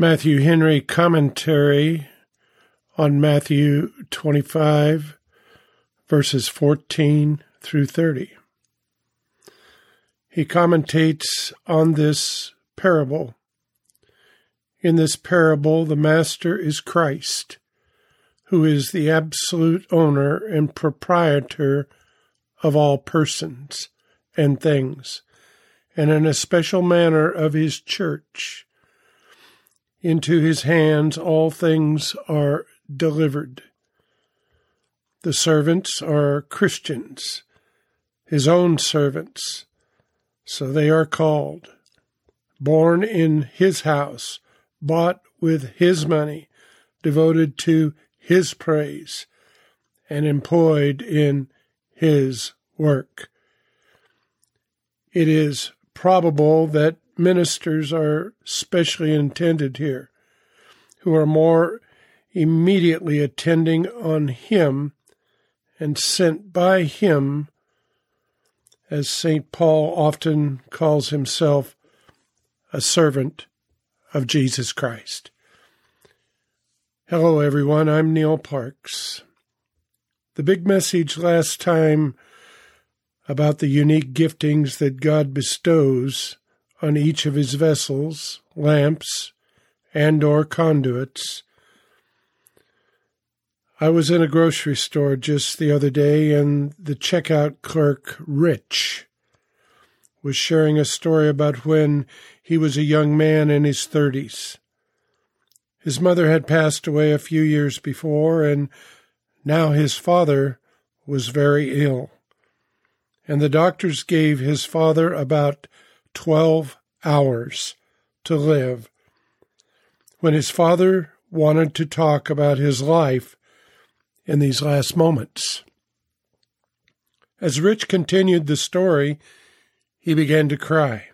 Matthew Henry commentary on Matthew 25, verses 14 through 30. He commentates on this parable. In this parable, the Master is Christ, who is the absolute owner and proprietor of all persons and things, and in a special manner of his church. Into his hands all things are delivered. The servants are Christians, his own servants, so they are called. Born in his house, bought with his money, devoted to his praise, and employed in his work. It is probable that ministers are specially intended here, who are more immediately attending on him and sent by him, as St. Paul often calls himself, a servant of Jesus Christ. Hello, everyone. I'm Neil Parks. The big message last time about the unique giftings that God bestows on each of his vessels, lamps, and or conduits. I was in a grocery store just the other day and the checkout clerk, Rich, was sharing a story about when he was a young man in his thirties. His mother had passed away a few years before, and now his father was very ill and the doctors gave his father about 12 hours to live. When his father wanted to talk about his life in these last moments. As Rich continued the story, he began to cry.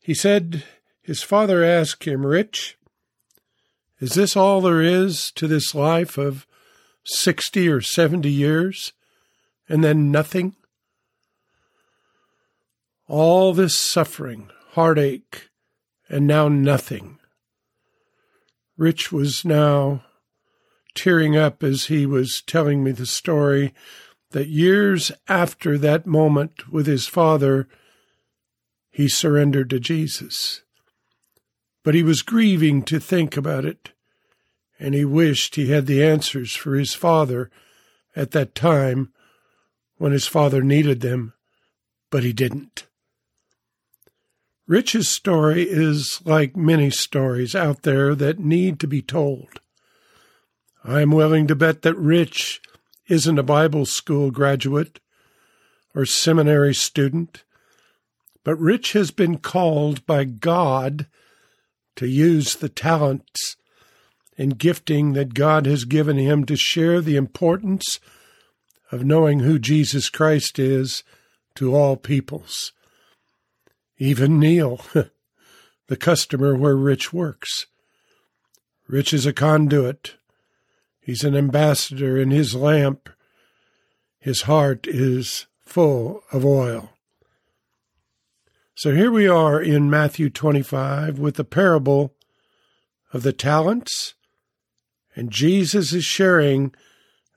He said his father asked him, Rich, is this all there is to this life of 60 or 70 years? and then nothing? All this suffering, heartache, and now nothing. Rich was now tearing up as he was telling me the story that years after that moment with his father, he surrendered to Jesus. But he was grieving to think about it, and he wished he had the answers for his father at that time when his father needed them, but he didn't. Rich's story is like many stories out there that need to be told. I'm willing to bet that Rich isn't a Bible school graduate or seminary student, but Rich has been called by God to use the talents and gifting that God has given him to share the importance of knowing who Jesus Christ is to all peoples. Even Neil, the customer where Rich works. Rich is a conduit. He's an ambassador in his lamp. His heart is full of oil. So here we are in Matthew 25 with the parable of the talents, and Jesus is sharing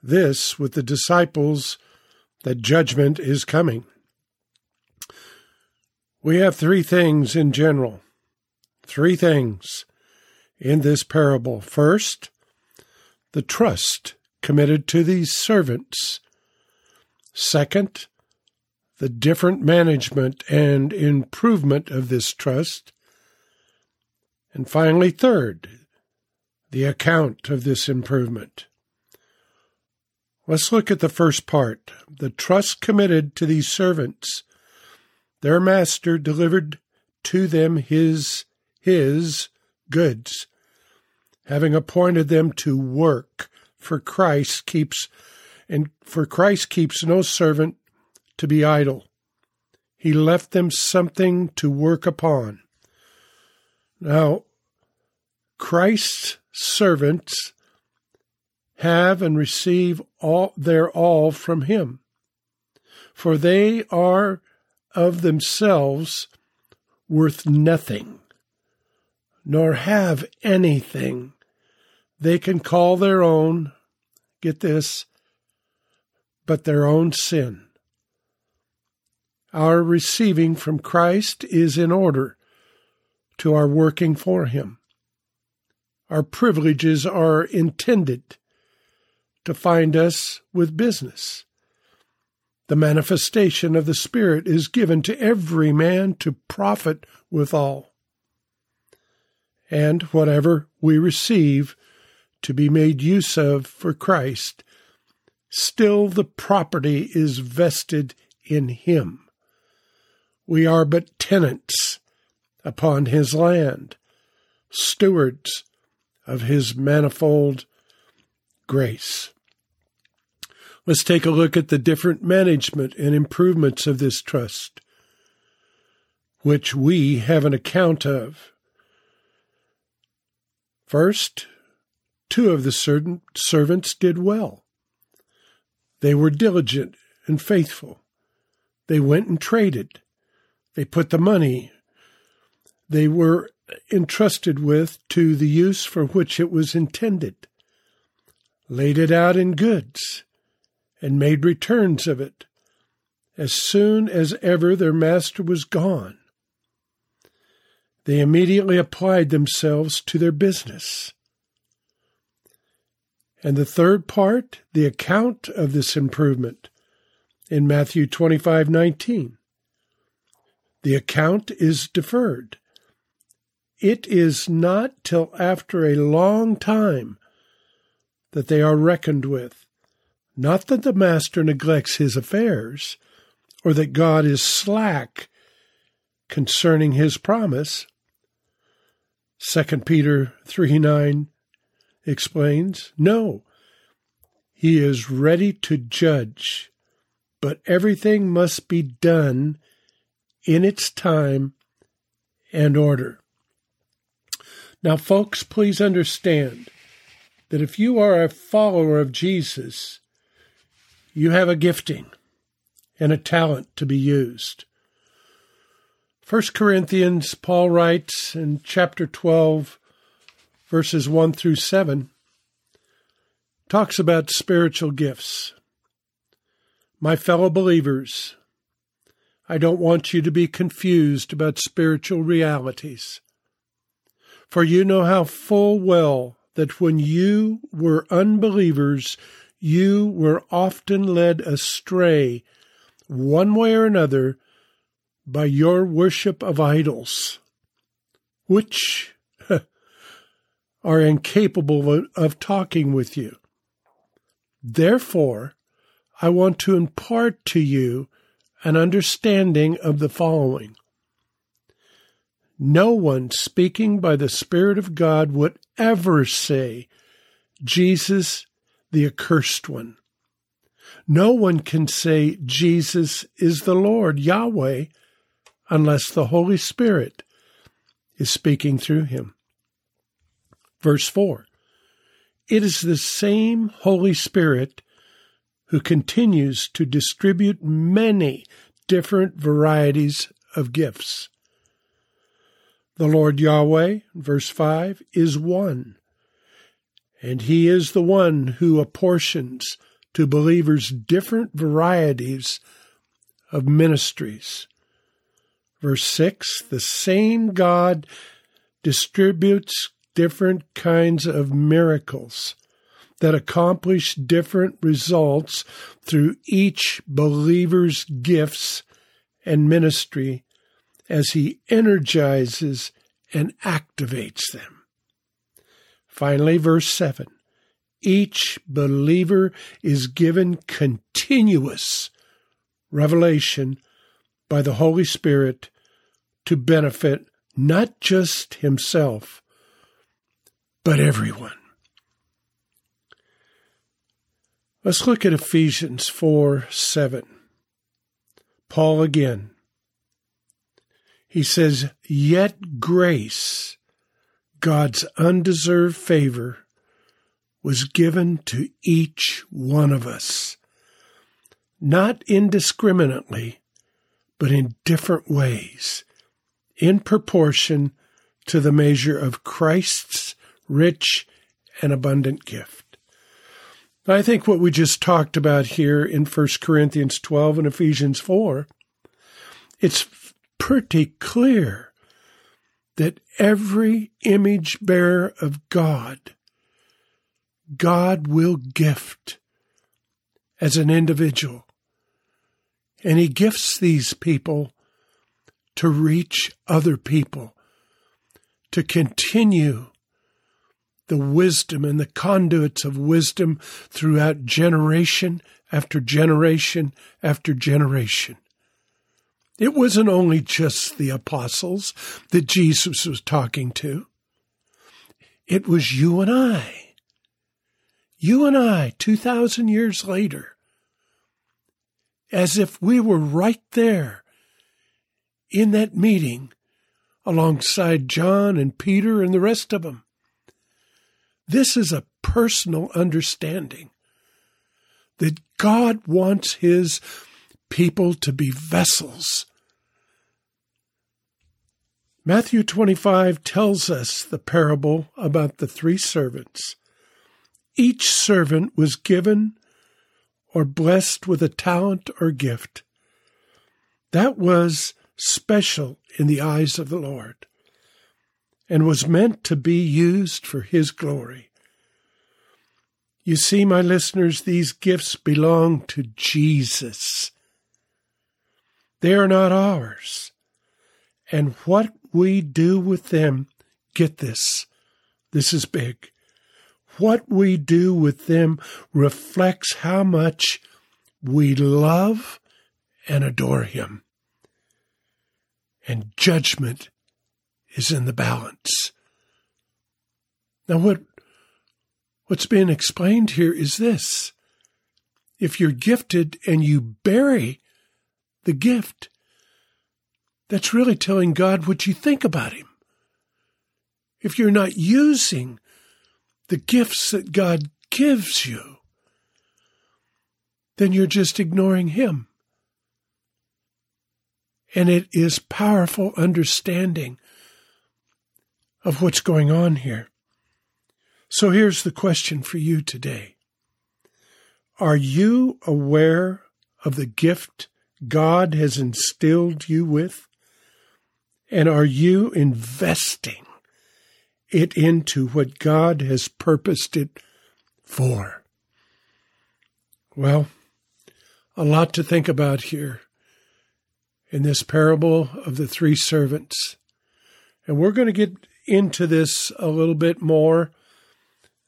this with the disciples that judgment is coming. We have three things in general. Three things in this parable. First, the trust committed to these servants. Second, the different management and improvement of this trust. And finally, third, the account of this improvement. Let's look at the first part the trust committed to these servants. Their master delivered to them his, his goods, having appointed them to work, for Christ keeps, and for Christ keeps no servant to be idle. He left them something to work upon. Now, Christ's servants have and receive all their all from him. For they are of themselves worth nothing. nor have anything they can call their own, get this, but their own sin. Our receiving from Christ is in order to our working for Him. Our privileges are intended to find us with business. The manifestation of the Spirit is given to every man to profit withal. And whatever we receive to be made use of for Christ, still the property is vested in Him. We are but tenants upon His land, stewards of His manifold grace. Let's take a look at the different management and improvements of this trust, which we have an account of. First, two of the servants did well. They were diligent and faithful. They went and traded. They put the money they were entrusted with to the use for which it was intended, laid it out in goods, and made returns of it as soon as ever their master was gone. They immediately applied themselves to their business. And the third part, the account of this improvement in Matthew 25:19. The account is deferred. It is not till after a long time that they are reckoned with. Not that the master neglects his affairs, or that God is slack concerning his promise. 2 Peter 3 9 explains, No, he is ready to judge, but everything must be done in its time and order. Now, folks, please understand that if you are a follower of Jesus, you have a gifting and a talent to be used. 1 Corinthians, Paul writes in chapter 12, verses 1 through 7, talks about spiritual gifts. My fellow believers, I don't want you to be confused about spiritual realities. For you know how full well that when you were unbelievers, you were often led astray, one way or another, by your worship of idols, which are incapable of talking with you. Therefore, I want to impart to you an understanding of the following. No one speaking by the Spirit of God would ever say, Jesus, the accursed one. No one can say Jesus is the Lord, Yahweh, unless the Holy Spirit is speaking through him. Verse 4 It is the same Holy Spirit who continues to distribute many different varieties of gifts. The Lord Yahweh, verse 5, is one, and He is the one who apportions to believers different varieties of ministries. Verse 6 The same God distributes different kinds of miracles that accomplish different results through each believer's gifts and ministry as he energizes and activates them. Finally, verse 7 each believer is given continuous revelation by the Holy Spirit to benefit not just himself, but everyone. Let's look at Ephesians 4 7. Paul again. He says, Yet grace, God's undeserved favor, was given to each one of us, not indiscriminately, but in different ways, in proportion to the measure of Christ's rich and abundant gift. I think what we just talked about here in 1 Corinthians 12 and Ephesians 4, it's pretty clear that every image bearer of God, God will gift as an individual. And he gifts these people to reach other people, to continue the wisdom and the conduits of wisdom throughout generation after generation after generation. It wasn't only just the apostles that Jesus was talking to. It was you and I. You and I, 2,000 years later, as if we were right there in that meeting alongside John and Peter and the rest of them. This is a personal understanding that God wants his people to be vessels. Matthew 25 tells us the parable about the three servants. Each servant was given or blessed with a talent or gift. That was special in the eyes of the Lord and was meant to be used for His glory. You see, my listeners, these gifts belong to Jesus. They are not ours. And what we do with them, get this, this is big. What we do with them reflects how much we love and adore Him and judgment is in the balance. Now, what, what's being explained here is this. If you're gifted and you bury the gift, that's really telling God what you think about Him. If you're not using the gifts that God gives you, then you're just ignoring Him. And it is powerful understanding of what's going on here. So here's the question for you today. Are you aware of the gift God has instilled you with? And are you investing it into what God has purposed it for? Well, a lot to think about here in this parable of the three servants. And we're going to get into this a little bit more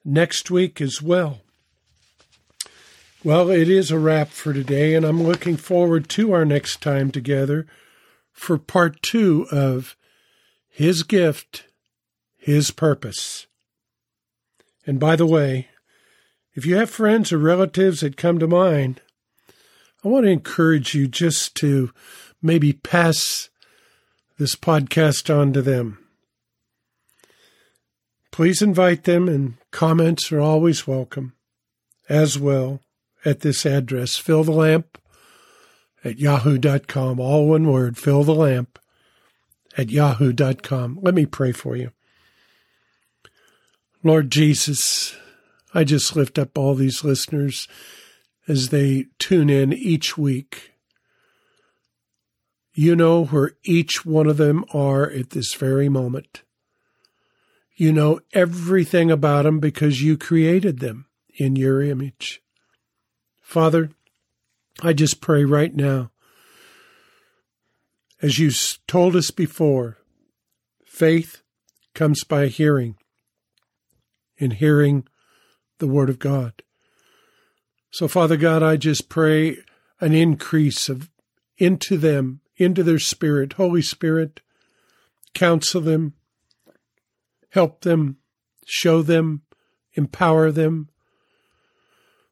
next week as well. Well, it is a wrap for today, and I'm looking forward to our next time together for part two of His Gift, His Purpose. And by the way, if you have friends or relatives that come to mind, I want to encourage you just to maybe pass this podcast on to them. Please invite them, and comments are always welcome as well at this address, fill the lamp at yahoo.com. All one word, fill the lamp at yahoo.com. Let me pray for you. Lord Jesus, I just lift up all these listeners as they tune in each week. You know where each one of them are at this very moment. You know everything about them because you created them in your image. Father, I just pray right now, as you told us before, faith comes by hearing, and hearing the Word of God. So, Father God, I just pray an increase of into them, into their spirit. Holy Spirit, counsel them, help them, show them, empower them.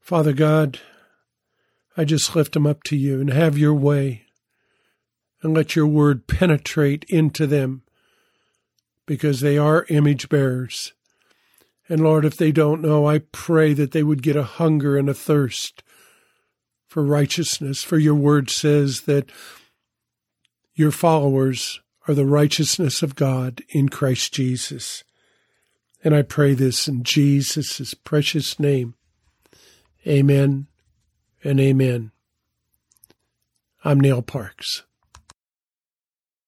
Father God, I just lift them up to you and have your way and let your word penetrate into them because they are image bearers. And Lord, if they don't know, I pray that they would get a hunger and a thirst for righteousness. For your word says that your followers are the righteousness of God in Christ Jesus. And I pray this in Jesus' precious name. Amen and amen. I'm Neil Parks.